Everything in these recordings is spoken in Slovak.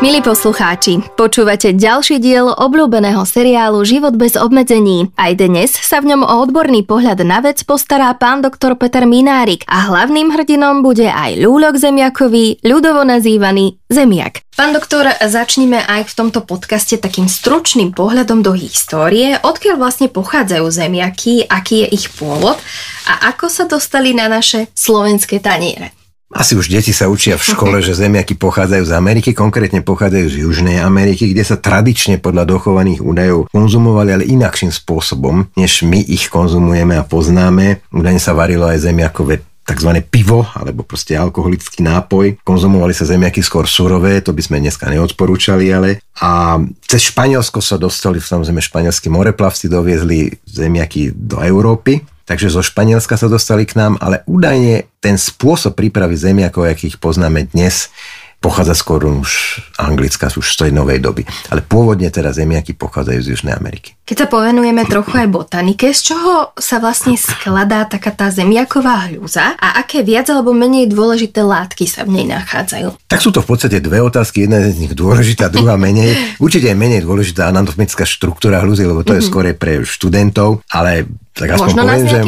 Milí poslucháči, počúvate ďalší diel obľúbeného seriálu Život bez obmedzení. Aj dnes sa v ňom o odborný pohľad na vec postará pán doktor Peter Minárik a hlavným hrdinom bude aj Lúľok Zemiakový, ľudovo nazývaný Zemiak. Pán doktor, začníme aj v tomto podcaste takým stručným pohľadom do histórie, odkiaľ vlastne pochádzajú zemiaky, aký je ich pôvod a ako sa dostali na naše slovenské taniere. Asi už deti sa učia v škole, že zemiaky pochádzajú z Ameriky, konkrétne pochádzajú z Južnej Ameriky, kde sa tradične podľa dochovaných údajov konzumovali, ale inakším spôsobom, než my ich konzumujeme a poznáme. Údajne sa varilo aj zemiakové tzv. pivo, alebo proste alkoholický nápoj. Konzumovali sa zemiaky skôr surové, to by sme dneska neodporúčali, ale. A cez Španielsko sa dostali, samozrejme španielskí moreplavci doviezli zemiaky do Európy. Takže zo Španielska sa dostali k nám, ale údajne ten spôsob prípravy zemiakov, akých poznáme dnes, pochádza skôr už anglická, už z tej novej doby. Ale pôvodne teda zemiaky pochádzajú z Južnej Ameriky. Keď sa povenujeme trochu aj botanike, z čoho sa vlastne skladá taká tá zemiaková hľuza a aké viac alebo menej dôležité látky sa v nej nachádzajú? Tak sú to v podstate dve otázky, jedna z nich dôležitá, druhá menej. Určite je menej dôležitá anatomická štruktúra hľuzy, lebo to je mhm. skôr pre študentov, ale tak aspoň Možno poviem, že,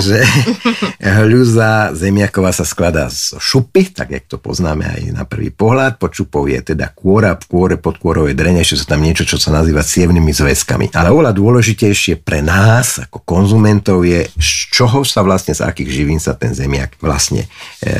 že hľuza zemiaková sa skladá z šupy, tak jak to poznáme aj na prvý pohľad. Pod šupou je teda kôra, v kôre pod kôrou je drene, ešte sú tam niečo, čo sa nazýva cievnými zväzkami. Ale oveľa dôležitejšie pre nás, ako konzumentov, je, z čoho sa vlastne, z akých živín sa ten zemiak vlastne e,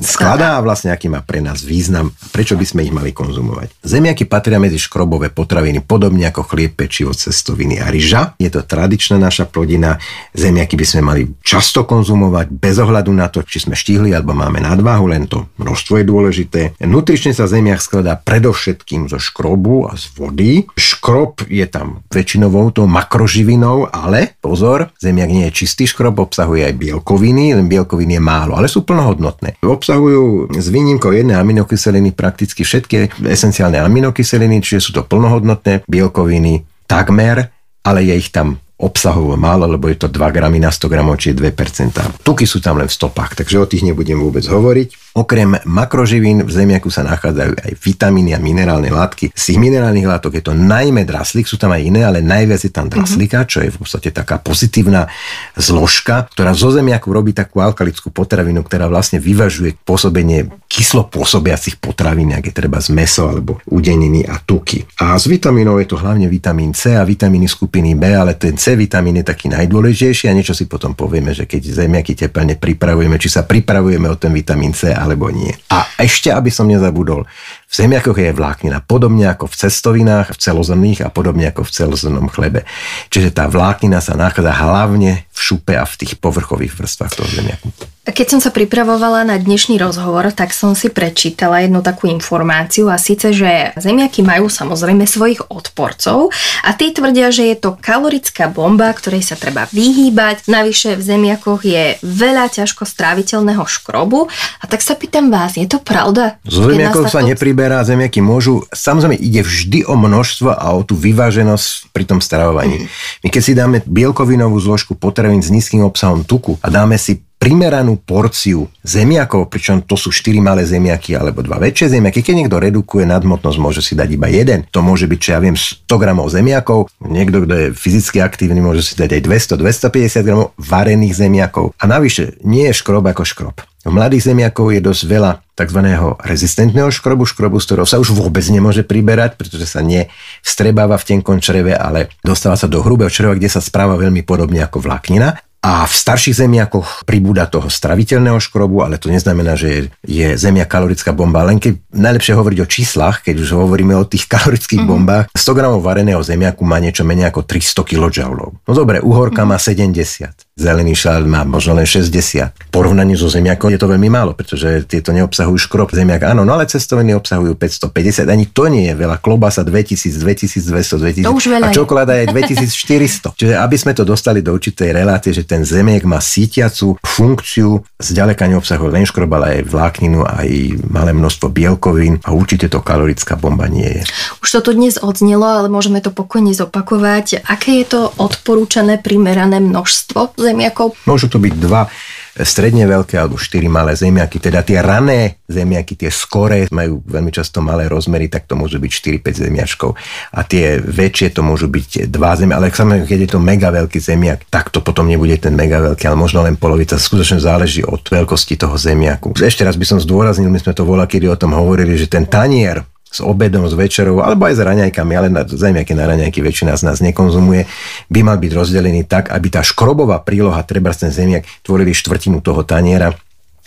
skladá a vlastne aký má pre nás význam, prečo by sme ich mali konzumovať. Zemiaky patria medzi škrobové potraviny, podobne ako chlieb, pečivo, cestoviny a ryža. Je to tradičná naša plodina. Zemiaky by sme mali často konzumovať bez ohľadu na to, či sme štíhli alebo máme nadváhu, len to množstvo je dôležité. Nutrične sa zemiak skladá predovšetkým zo škrobu a z vody. Škrob je tam väčšinovou tou makroživinou, ale pozor, zemiak nie je čistý škrob, obsahuje aj bielkoviny, len bielkoviny je málo, ale sú plnohodnotné. Obsahujú s výnimkou jednej aminokyseliny prakticky všetky esenciálne aminokyseliny, čiže sú to plnohodnotné bielkoviny takmer, ale je ich tam obsahovo málo, lebo je to 2 gramy na 100 gramov, čiže 2%. Tuky sú tam len v stopách, takže o tých nebudem vôbec hovoriť. Okrem makroživín v zemiaku sa nachádzajú aj vitamíny a minerálne látky. Z tých minerálnych látok je to najmä draslík, sú tam aj iné, ale najviac je tam mhm. draslíka, čo je v podstate taká pozitívna zložka, ktorá zo zemiaku robí takú alkalickú potravinu, ktorá vlastne vyvažuje pôsobenie kyslo pôsobiacich potravín, ak je treba z meso alebo udeniny a tuky. A z vitamínov je to hlavne vitamín C a vitamíny skupiny B, ale ten C vitamín je taký najdôležitejší a niečo si potom povieme, že keď zemiaky teplne pripravujeme, či sa pripravujeme o ten vitamín C alebo nie. A ešte, aby som nezabudol, v zemiakoch je vláknina podobne ako v cestovinách, v celozrných a podobne ako v celozrnom chlebe. Čiže tá vláknina sa nachádza hlavne v šupe a v tých povrchových vrstvách toho zemiaku. Keď som sa pripravovala na dnešný rozhovor, tak som si prečítala jednu takú informáciu a síce, že zemiaky majú samozrejme svojich odporcov a tí tvrdia, že je to kalorická bomba, ktorej sa treba vyhýbať. Navyše v zemiakoch je veľa ťažko stráviteľného škrobu a tak sa pýtam vás, je to pravda? Z zemiakov sa nepriberá, zemiaky môžu, samozrejme ide vždy o množstvo a o tú vyváženosť pri tom stravovaní. Mm. My keď si dáme bielkovinovú zložku potravín s nízkym obsahom tuku a dáme si primeranú porciu zemiakov, pričom to sú 4 malé zemiaky alebo dva väčšie zemiaky. Keď niekto redukuje nadmotnosť, môže si dať iba jeden. To môže byť, čo ja viem, 100 gramov zemiakov. Niekto, kto je fyzicky aktívny, môže si dať aj 200-250 gramov varených zemiakov. A navyše, nie je škrob ako škrob. V mladých zemiakov je dosť veľa tzv. rezistentného škrobu, škrobu, z ktorého sa už vôbec nemôže priberať, pretože sa nevstrebáva v tenkom čreve, ale dostáva sa do hrubého čreva, kde sa správa veľmi podobne ako vláknina. A v starších zemiakoch pribúda toho straviteľného škrobu, ale to neznamená, že je, je zemia kalorická bomba. Len keď najlepšie hovoriť o číslach, keď už hovoríme o tých kalorických mm-hmm. bombách, 100 gramov vareného zemiaku má niečo menej ako 300 kJ. No dobre, uhorka mm-hmm. má 70 zelený šalát má možno len 60. V porovnaní so zemiakom je to veľmi málo, pretože tieto neobsahujú škrob. Zemiak áno, no ale cestoviny obsahujú 550, ani to nie je veľa. Klobasa 2000, 2200, 2000 to už veľa a čokoláda je 2400. Čiže aby sme to dostali do určitej relácie, že ten zemiek má sítiacu funkciu, zďaleka neobsahuje len škrob, ale aj vlákninu, aj malé množstvo bielkovín a určite to kalorická bomba nie je. Už to tu dnes odznelo, ale môžeme to pokojne zopakovať. Aké je to odporúčané primerané množstvo zemiakov? Môžu to byť dva stredne veľké alebo štyri malé zemiaky, teda tie rané zemiaky, tie skoré majú veľmi často malé rozmery, tak to môžu byť 4-5 zemiačkov. A tie väčšie to môžu byť dva zemi, ale samozrejme, keď je to mega veľký zemiak, tak to potom nebude ten mega veľký, ale možno len polovica. Skutočne záleží od veľkosti toho zemiaku. Ešte raz by som zdôraznil, my sme to volali, kedy o tom hovorili, že ten tanier s obedom, s večerou, alebo aj s raňajkami, ale na, zemiaky na raňajky väčšina z nás nekonzumuje, by mal byť rozdelený tak, aby tá škrobová príloha, treba ten zemiak, tvorili štvrtinu toho taniera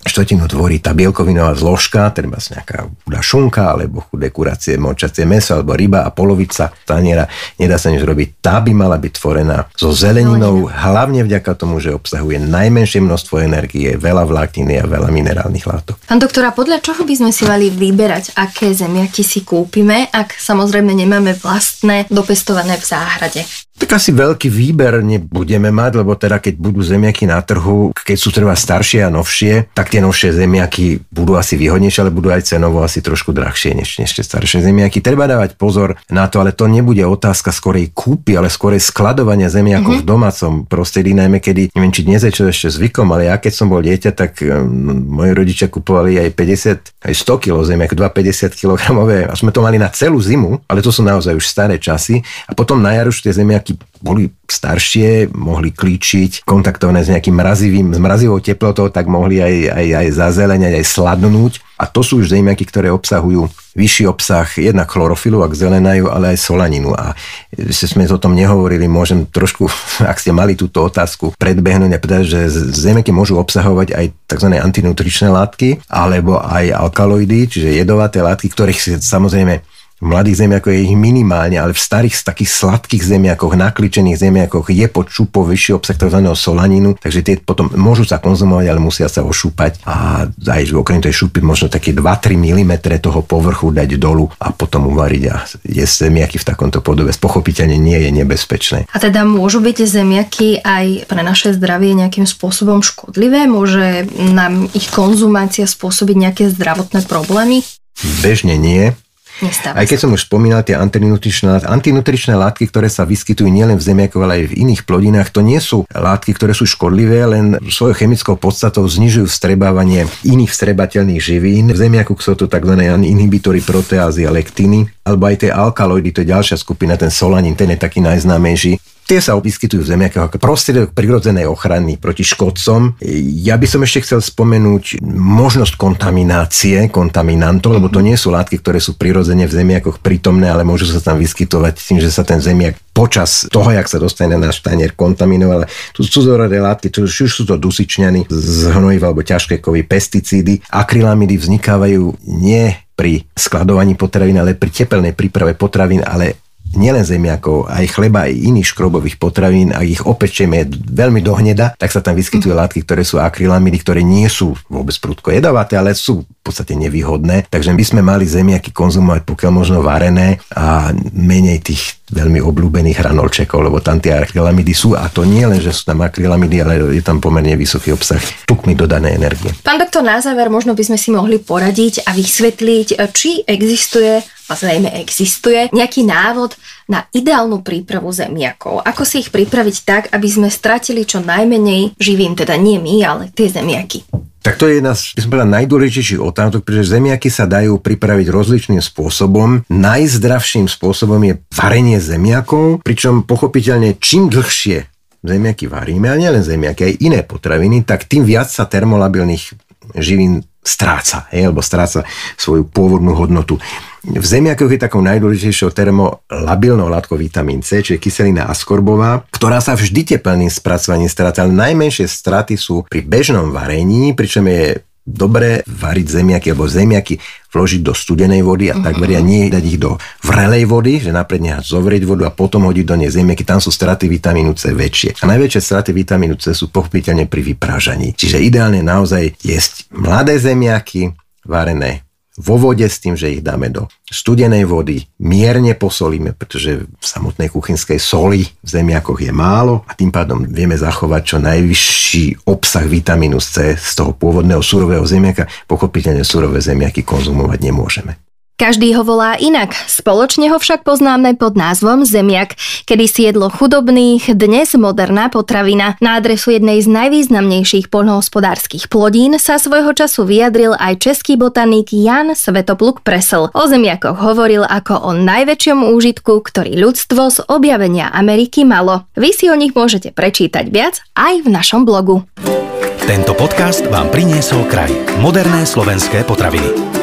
štvrtinu tvorí tá bielkovinová zložka, treba nejaká chudá šunka, alebo chudé kuracie, močacie meso, alebo ryba a polovica taniera, nedá sa nič robiť. Tá by mala byť tvorená so zeleninou, hlavne vďaka tomu, že obsahuje najmenšie množstvo energie, veľa vlákniny a veľa minerálnych látok. Pán doktora, podľa čoho by sme si mali vyberať, aké zemiaky si kúpime, ak samozrejme nemáme vlastné dopestované v záhrade? Tak asi veľký výber nebudeme mať, lebo teda keď budú zemiaky na trhu, keď sú treba staršie a novšie, tak tie novšie zemiaky budú asi výhodnejšie, ale budú aj cenovo asi trošku drahšie než, než tie staršie zemiaky. Treba dávať pozor na to, ale to nebude otázka skorej kúpy, ale skorej skladovania zemiakov mm-hmm. v domácom prostredí, najmä kedy, neviem, či dnes je čo ešte zvykom, ale ja keď som bol dieťa, tak um, moji rodičia kupovali aj 50, aj 100 kg zemiak, 250 kg a sme to mali na celú zimu, ale to sú naozaj už staré časy. A potom na jar už tie zemiaky nejakí boli staršie, mohli klíčiť, kontaktované s nejakým mrazivým, s mrazivou teplotou, tak mohli aj, aj, aj zazeleňať, aj sladnúť. A to sú už zemiaky, ktoré obsahujú vyšší obsah jednak chlorofilu, ak zelenajú, ale aj solaninu. A že sme o tom nehovorili, môžem trošku, ak ste mali túto otázku, predbehnúť a povedať, že zemiaky môžu obsahovať aj tzv. antinutričné látky, alebo aj alkaloidy, čiže jedovaté látky, ktorých samozrejme v mladých zemiakoch je ich minimálne, ale v starých takých sladkých zemiakoch, nakličených zemiakoch je pod šupou vyšší obsah tzv. solaninu, takže tie potom môžu sa konzumovať, ale musia sa ošúpať a aj okrem tej šupy možno také 2-3 mm toho povrchu dať dolu a potom uvariť a jesť zemiaky v takomto podobe. Pochopiteľne nie je nebezpečné. A teda môžu byť zemiaky aj pre naše zdravie nejakým spôsobom škodlivé? Môže nám ich konzumácia spôsobiť nejaké zdravotné problémy? Bežne nie, Nestáva Aj keď som už spomínal tie antinutričné, antinutričné látky, ktoré sa vyskytujú nielen v zemiakoch, ale aj v iných plodinách, to nie sú látky, ktoré sú škodlivé, len svojou chemickou podstatou znižujú vstrebávanie iných vstrebateľných živín. V zemiaku sú to tzv. inhibitory proteázy a lektiny, alebo aj tie alkaloidy, to je ďalšia skupina, ten solanín, ten je taký najznámejší. Tie sa vyskytujú v zemiakoch ako prostriedok prirodzenej ochrany proti škodcom. Ja by som ešte chcel spomenúť možnosť kontaminácie kontaminantov, lebo to nie sú látky, ktoré sú prirodzene v zemiakoch prítomné, ale môžu sa tam vyskytovať tým, že sa ten zemiak počas toho, jak sa dostane na náš tanier, kontaminoval. Tu sú cudzorodé látky, či už sú to dusičňany z hnojiva alebo ťažké kovy, pesticídy. Akrylamidy vznikávajú nie pri skladovaní potravín, ale pri tepelnej príprave potravín, ale nielen zemiakov, aj chleba, aj iných škrobových potravín, ak ich opečieme veľmi dohneda, tak sa tam vyskytujú látky, ktoré sú akrylamidy, ktoré nie sú vôbec prudko jedovaté, ale sú v podstate nevýhodné. Takže my sme mali zemiaky konzumovať pokiaľ možno varené a menej tých veľmi obľúbených hranolčekov, lebo tam tie akrylamidy sú a to nie len, že sú tam akrylamidy, ale je tam pomerne vysoký obsah tukmi dodanej energie. Pán doktor, na záver možno by sme si mohli poradiť a vysvetliť, či existuje zrejme existuje nejaký návod na ideálnu prípravu zemiakov. Ako si ich pripraviť tak, aby sme stratili čo najmenej živín, teda nie my, ale tie zemiaky. Tak to je jedna z najdôležitejších otázok, pretože zemiaky sa dajú pripraviť rozličným spôsobom. Najzdravším spôsobom je varenie zemiakov, pričom pochopiteľne čím dlhšie zemiaky varíme, a nielen zemiaky, aj iné potraviny, tak tým viac sa termolabilných živín stráca, hej, alebo stráca svoju pôvodnú hodnotu. V zemiakoch je takou najdôležitejšou termolabilnou látkou vitamín C, čiže kyselina askorbová, ktorá sa vždy tepelným spracovaním stráca, ale najmenšie straty sú pri bežnom varení, pričom je dobre variť zemiaky alebo zemiaky vložiť do studenej vody a tak veria nie dať ich do vrelej vody, že napred nechať zovrieť vodu a potom hodiť do nej zemiaky, tam sú straty vitamínu C väčšie. A najväčšie straty vitamínu C sú pochopiteľne pri vyprážaní. Čiže ideálne naozaj jesť mladé zemiaky, varené vo vode s tým, že ich dáme do studenej vody, mierne posolíme, pretože v samotnej kuchynskej soli v zemiakoch je málo a tým pádom vieme zachovať čo najvyšší obsah vitamínu C z toho pôvodného surového zemiaka. Pochopiteľne surové zemiaky konzumovať nemôžeme. Každý ho volá inak, spoločne ho však poznáme pod názvom zemiak, kedy si jedlo chudobných, dnes moderná potravina. Na adresu jednej z najvýznamnejších poľnohospodárskych plodín sa svojho času vyjadril aj český botanik Jan Svetopluk Presel. O zemiakoch hovoril ako o najväčšom úžitku, ktorý ľudstvo z objavenia Ameriky malo. Vy si o nich môžete prečítať viac aj v našom blogu. Tento podcast vám priniesol kraj. Moderné slovenské potraviny.